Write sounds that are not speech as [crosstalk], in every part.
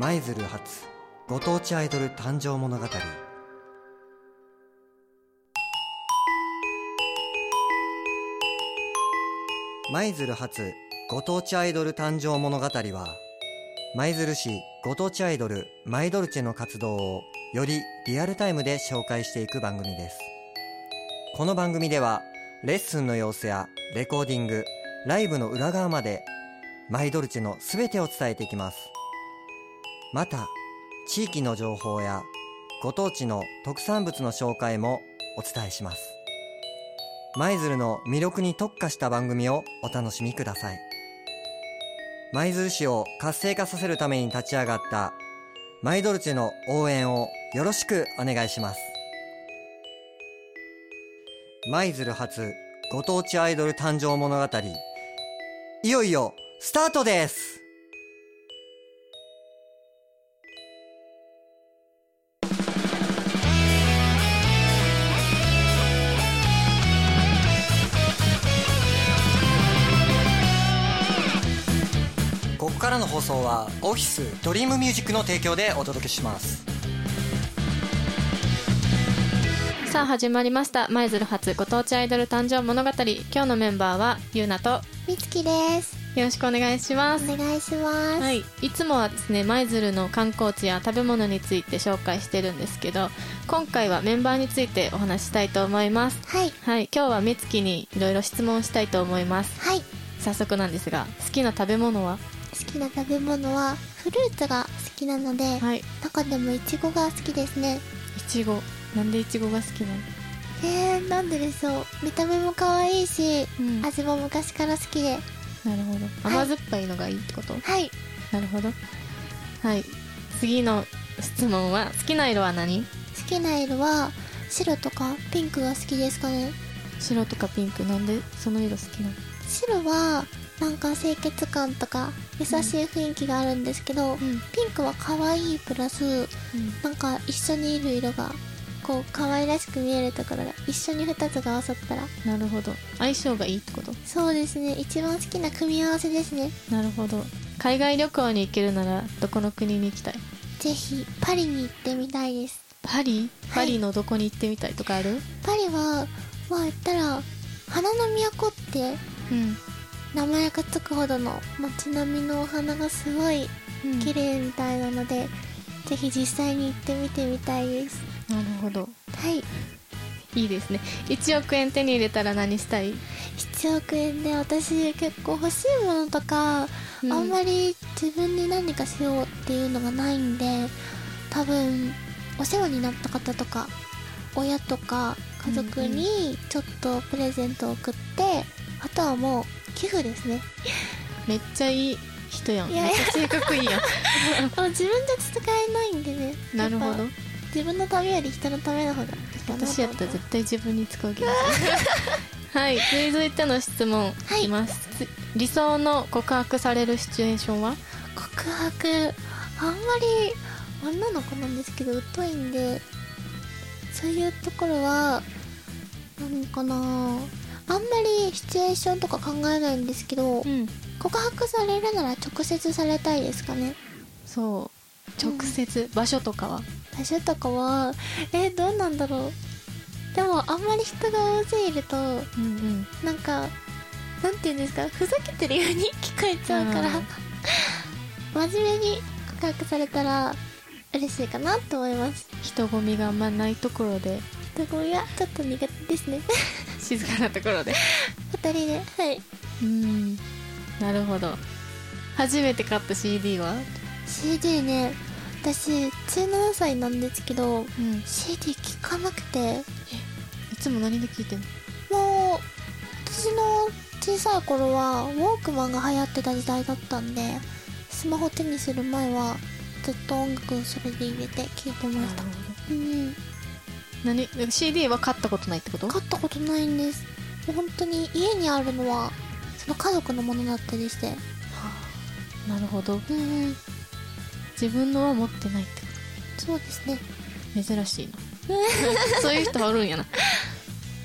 舞鶴発ご当地アイドル誕生物語。舞鶴発ご当地アイドル誕生物語は舞鶴市ご当地アイドルマイドルチェの活動をよりリアルタイムで紹介していく番組です。この番組ではレッスンの様子やレコーディングライブの裏側までマイドルチェの全てを伝えていきます。また地域の情報やご当地の特産物の紹介もお伝えします。舞鶴の魅力に特化した番組をお楽しみください。舞鶴市を活性化させるために立ち上がったマイドルチェの応援をよろしくお願いします。舞鶴発ご当地アイドル誕生物語いよいよスタートです。放送はオフィスドリームミュージックの提供でお届けします。さあ始まりました。舞鶴発ご当地アイドル誕生物語。今日のメンバーはゆうなとみつきです。よろしくお願いします。お願いします。はい、いつもはですね舞鶴の観光地や食べ物について紹介してるんですけど今回はメンバーについてお話ししたいと思います。はい。はい。今日はみつきにいろいろ質問したいと思います。はい。早速なんですが好きな食べ物は？好きな食べ物はフルーツが好きなので、はい。中でもいちごが好きですね。いちごなんでいちごが好きなの？えー、なんででしょう。見た目も可愛いし、うん。味も昔から好きで。なるほど。甘酸っぱいのがいいってこと、はい。なるほど。はい。次の質問は好きな色は何？好きな色は白とかピンクが好きですかね。白とかピンク。なんでその色好きなの？白はなんか清潔感とか優しい雰囲気があるんですけど、ん。ピンクは可愛いプラスなんか一緒にいる色がこう可愛らしく見えるところが一緒に2つが合わさったら。なるほど。相性がいいってこと？そうですね。一番好きな組み合わせですね。なるほど。海外旅行に行けるならどこの国に行きたい？ぜひパリに行ってみたいです。パリ？はい。パリのどこに行ってみたいとかある、パリはまあ言ったら花の都ってうん名前がつくほどの街並みのお花がすごいうん。綺麗みたいなので、ぜひ実際に行ってみてみたいです。なるほど。はい。いいですね。1億円手に入れたら何したい？1億円で私結構欲しいものとか、うん。あんまり自分に何かしようっていうのがないんで多分お世話になった方とか親とか家族にちょっとプレゼントを送って、あとはもう寄付ですね。めっちゃいい人やん。いやめっちゃ性格いいやん。[laughs] 自分じゃ使えないんでね。なるほど。自分のためより人のための方が私やったら絶対自分に使う気がする。[laughs] はい。続いての質問はいます、つ理想の告白されるシチュエーションは？告白あんまり女の子なんですけど疎いんでそういうところは何かなあんまりシチュエーションとか考えないんですけど、ん。告白されるなら直接されたいですかね。そう。直接、場所とかは？場所とかはえどうなんだろう。でもあんまり人が大勢いるとうんうん。なんかなんて言うんですかふざけてるように聞こえちゃうからあ [laughs] 真面目に告白されたら嬉しいかなと思います。人混みがあんまないところで。人混みはちょっと苦手ですね静かなところで。二人で。はい。うん。なるほど。初めて買った CD は？CD ね。私17歳なんですけどうん。CD 聞かなくて。いつも何で聞いてんの？もう私の小さい頃はウォークマンが流行ってた時代だったんでスマホ手にする前はずっと音楽それで入れて聴いてました。うん何 CD は買ったことないってこと？買ったことないんです。もう本当に家にあるのはその家族のものだったりして。なるほど。うんうん。自分のは持ってないってこそうですね。と珍しいな。そういう人おるんやな。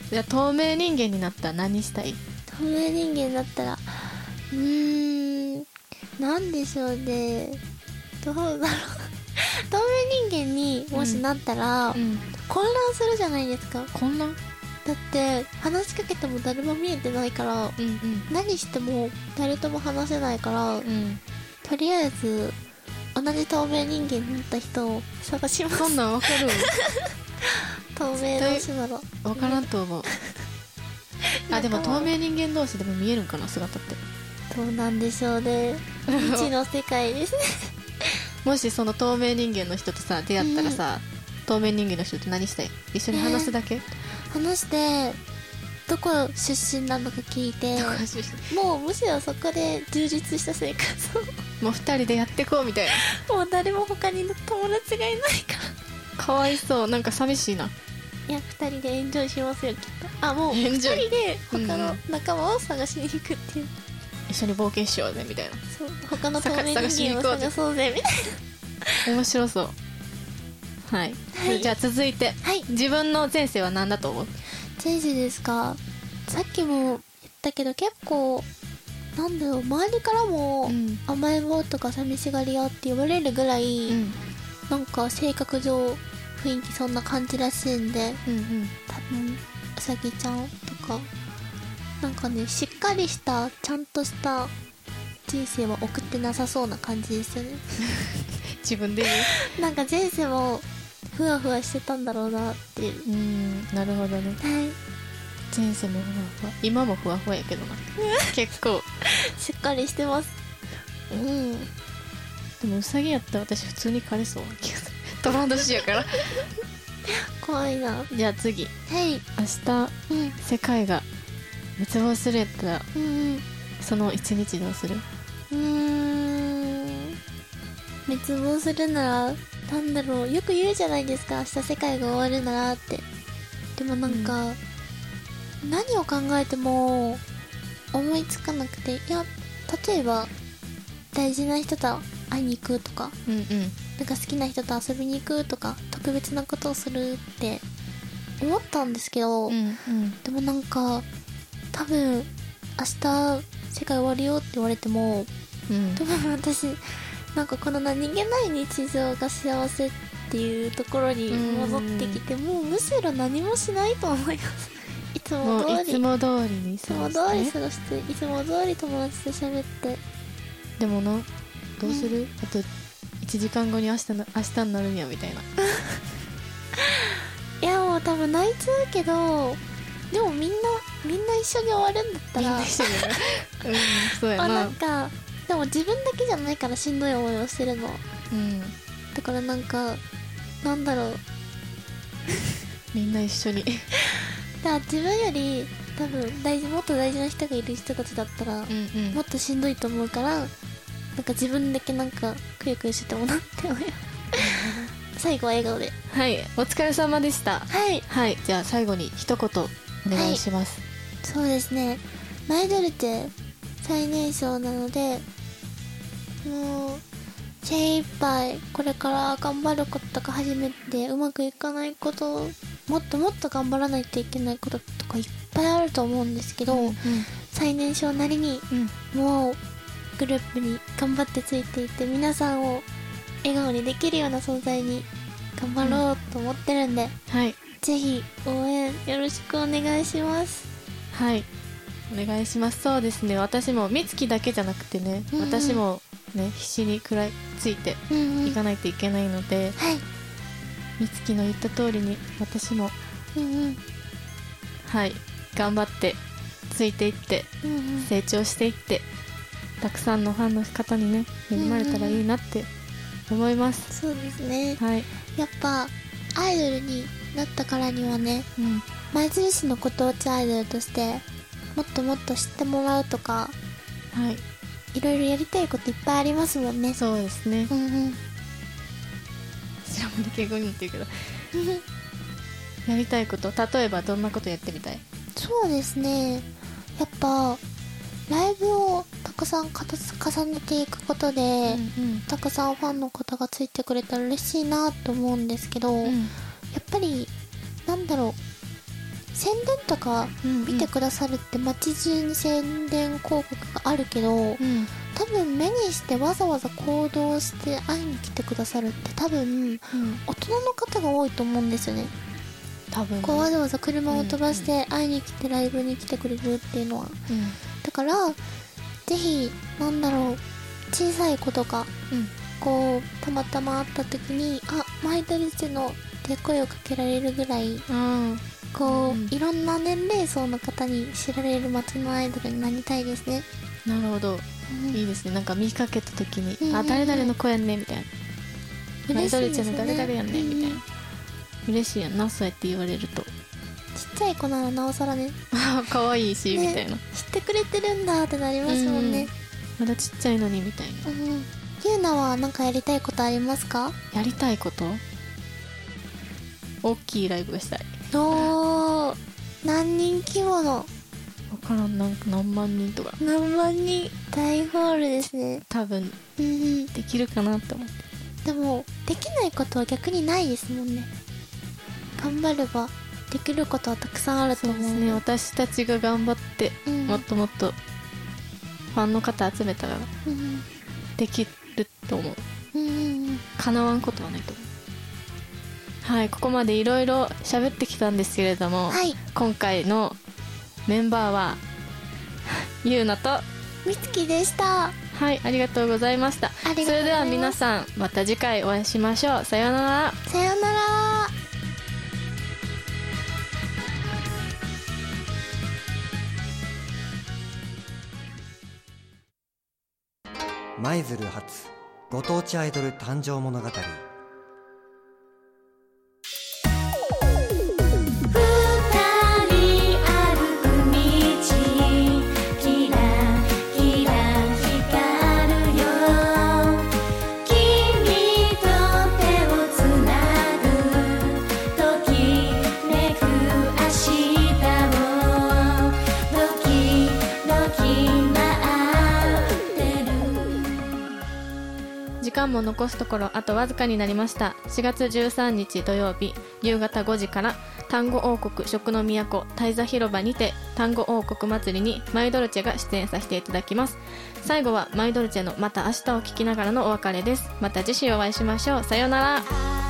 じゃあ透明人間になったら何したい？透明人間だったらうーん。なんでしょうね。どうだろう。[laughs] 透明人間にもしなったら、うん混乱するじゃないですか。混乱？だって話しかけても誰も見えてないからうんうん。何しても誰とも話せないから、うん。とりあえず同じ透明人間になった人を探します。そんなんわかる？[laughs] 透明同士ならわからんと思う。[laughs] あでも透明人間同士でも見えるんかな姿って。どうなんでしょうね。[laughs] 未知の世界ですね。もしその透明人間の人とさ出会ったらさ、透明人間の人と何したい？一緒に話すだけ、話してどこ出身なのか聞いて。もうむしろそこで充実した生活もう二人でやってこうみたいな。をもう誰も他に友達がいないから。かわいそう。なんか寂しいな。いや2人でエンジョイしますよきっと。あもう2エンジョイ？人で他うんのうん。仲間を探しに行くっていう、一緒に冒険しようぜみたいな。そう。他の透明人間を探そうぜみたい面白そうはい、はい。じゃあ続いてなはい。自分の前世は何だと思う？前世ですか？さっきも言ったけど結構なんだろう周りからもうん。甘えん坊とか寂しがり屋って言われるぐらい、うん。なんか性格上雰囲気そんな感じらしいんでうんうん。多分うさぎちゃんとか。なんかねしっかりしたちゃんとした人生は送ってなさそうな感じですよね。[laughs] 自分で言う？[laughs] なんか前世もふわふわしてたんだろうなって。いううんなるほどね。はい。前世もふわふわ。今もふわふわやけどな。結構。しっかりしてます。うん。でもウサギやったら私普通に枯れそうな気がする。トランドシやから。怖いな。はじゃあ次。い。明日うん。世界が滅亡するやったらうんうん。その一日どうする？うーん。滅亡するならなんだろう。よく言うじゃないですか。明日世界が終わるならって。でもなんか、何を考えても思いつかなくて。いや例えば大事な人と会いに行くとか。うんうん。なんか好きな人と遊びに行くとか。特別なことをするって思ったんですけど、うんうん。でもなんか多分明日世界終わるよって言われてもうん。多分私なんかこの何気ない日常が幸せっていうところに戻ってきてもうむしろ何もしないと思います。[laughs] いつももうい通りいつも通りにつも過ごして。通り過ごしていつも通り友達と喋って。でもなどうする、あと1時間後に明日な明日になるんやみたいな。[laughs] いやもう多分泣いちゃうけどでもみんなみんな一緒に終わるんだったら。みんな一緒にね。うんそうや [laughs] あななんかでも自分だけじゃないからしんどい思いをしてるの。うん。だからなんかなんだろう。[laughs] みんな一緒に。[laughs] だから自分より多分大事もっと大事な人がいる人たちだったら、うんうん。もっとしんどいと思うからなんか自分だけなんかくよくよしてもなって思います最後は笑顔で。はい。お疲れ様でした。はい。はい。じゃあ最後に一言お願いします、そうですね。マイドルって最年少なのでもう精一杯これから頑張ることとか初めてうまくいかないこともっともっと頑張らないといけないこととかいっぱいあると思うんですけど、うん最年少なりにうん。もうグループに頑張ってついていって皆さんを笑顔にできるような存在に頑張ろうと思ってるんで、はい。ぜひ応援よろしくお願いします。はいお願いします。そうですね。私も美月だけじゃなくてね、うんうん。私もね必死に食らいついてうんうん。いかないといけないので、はい。美月の言った通りに私もうんうん。はい頑張ってついていってうんうん。成長していってたくさんのファンの方にね恵まれたらいいなって思います、そうですね。はい、やっぱアイドルになったからにはねう鶴市のご当地アイドルとしてもっともっと知ってもらうとかはい。いろいろやりたいこといっぱいありますもんね。そうですね。うんうん。白森敬語にって言うけど。[laughs] やりたいこと例えばどんなことやってみたい？そうですね。やっぱライブをたくさん重ねていくことで、うん。たくさんファンの方がついてくれたら嬉しいなと思うんですけど、うん。やっぱりなんだろう宣伝とか見てくださるって街中に宣伝広告があるけど、うん。多分目にしてわざわざ行動して会いに来てくださるって多分うん。大人の方が多いと思うんですよね。多分。こうわざわざ車を飛ばして会いに来てライブに来てくれるっていうのは。だからぜひなんだろう小さい子とかうん。こうたまたま会った時に「あマイドルチェの」って声をかけられるぐらいうんこう、うん。いろんな年齢層の方に知られる街のアイドルになりたいですね、なるほど。うん。いいですね。なんか見かけた時に「うんあ誰々の子やんね」みたいな「マイドルチェの嬉しいですよね誰々やんね」みたいうんな嬉しいやんなそうやって言われると。ちっちゃい子ならなおさらね。あ [laughs] 可愛いしね。みたいな。知ってくれてるんだってなりますもんね。まだちっちゃいのにみたいな。うんゆうなは何かやりたいことありますか？やりたいこと？大きいライブがしたい。おー何人規模の？分からん。なんか何万人とか。何万人？大ホールですね。多分。うんうん。できるかなって思って。でもできないことは逆にないですもんね。頑張ればできることはたくさんあると思うですね。私たちが頑張ってうん。もっともっとファンの方集めたらうんできると思う。うんうん。叶わんことはないと思うはいここまでいろいろ喋ってきたんですけれども、はい。今回のメンバーは [laughs] ゆうなとみつきでした。はいありがとうございました。ありがとうございます。それでは皆さんまた次回お会いしましょう。さようなら。さようなら。舞鶴発ご当地アイドル誕生物語間も残すところあとわずかになりました。4月13日土曜日夕方5時から単語王国食の都大座広場にて単語王国祭りにマイドルチェが出演させていただきます。最後はマイドルチェのまた明日を聞きながらのお別れです。また次週お会いしましょう。さようなら。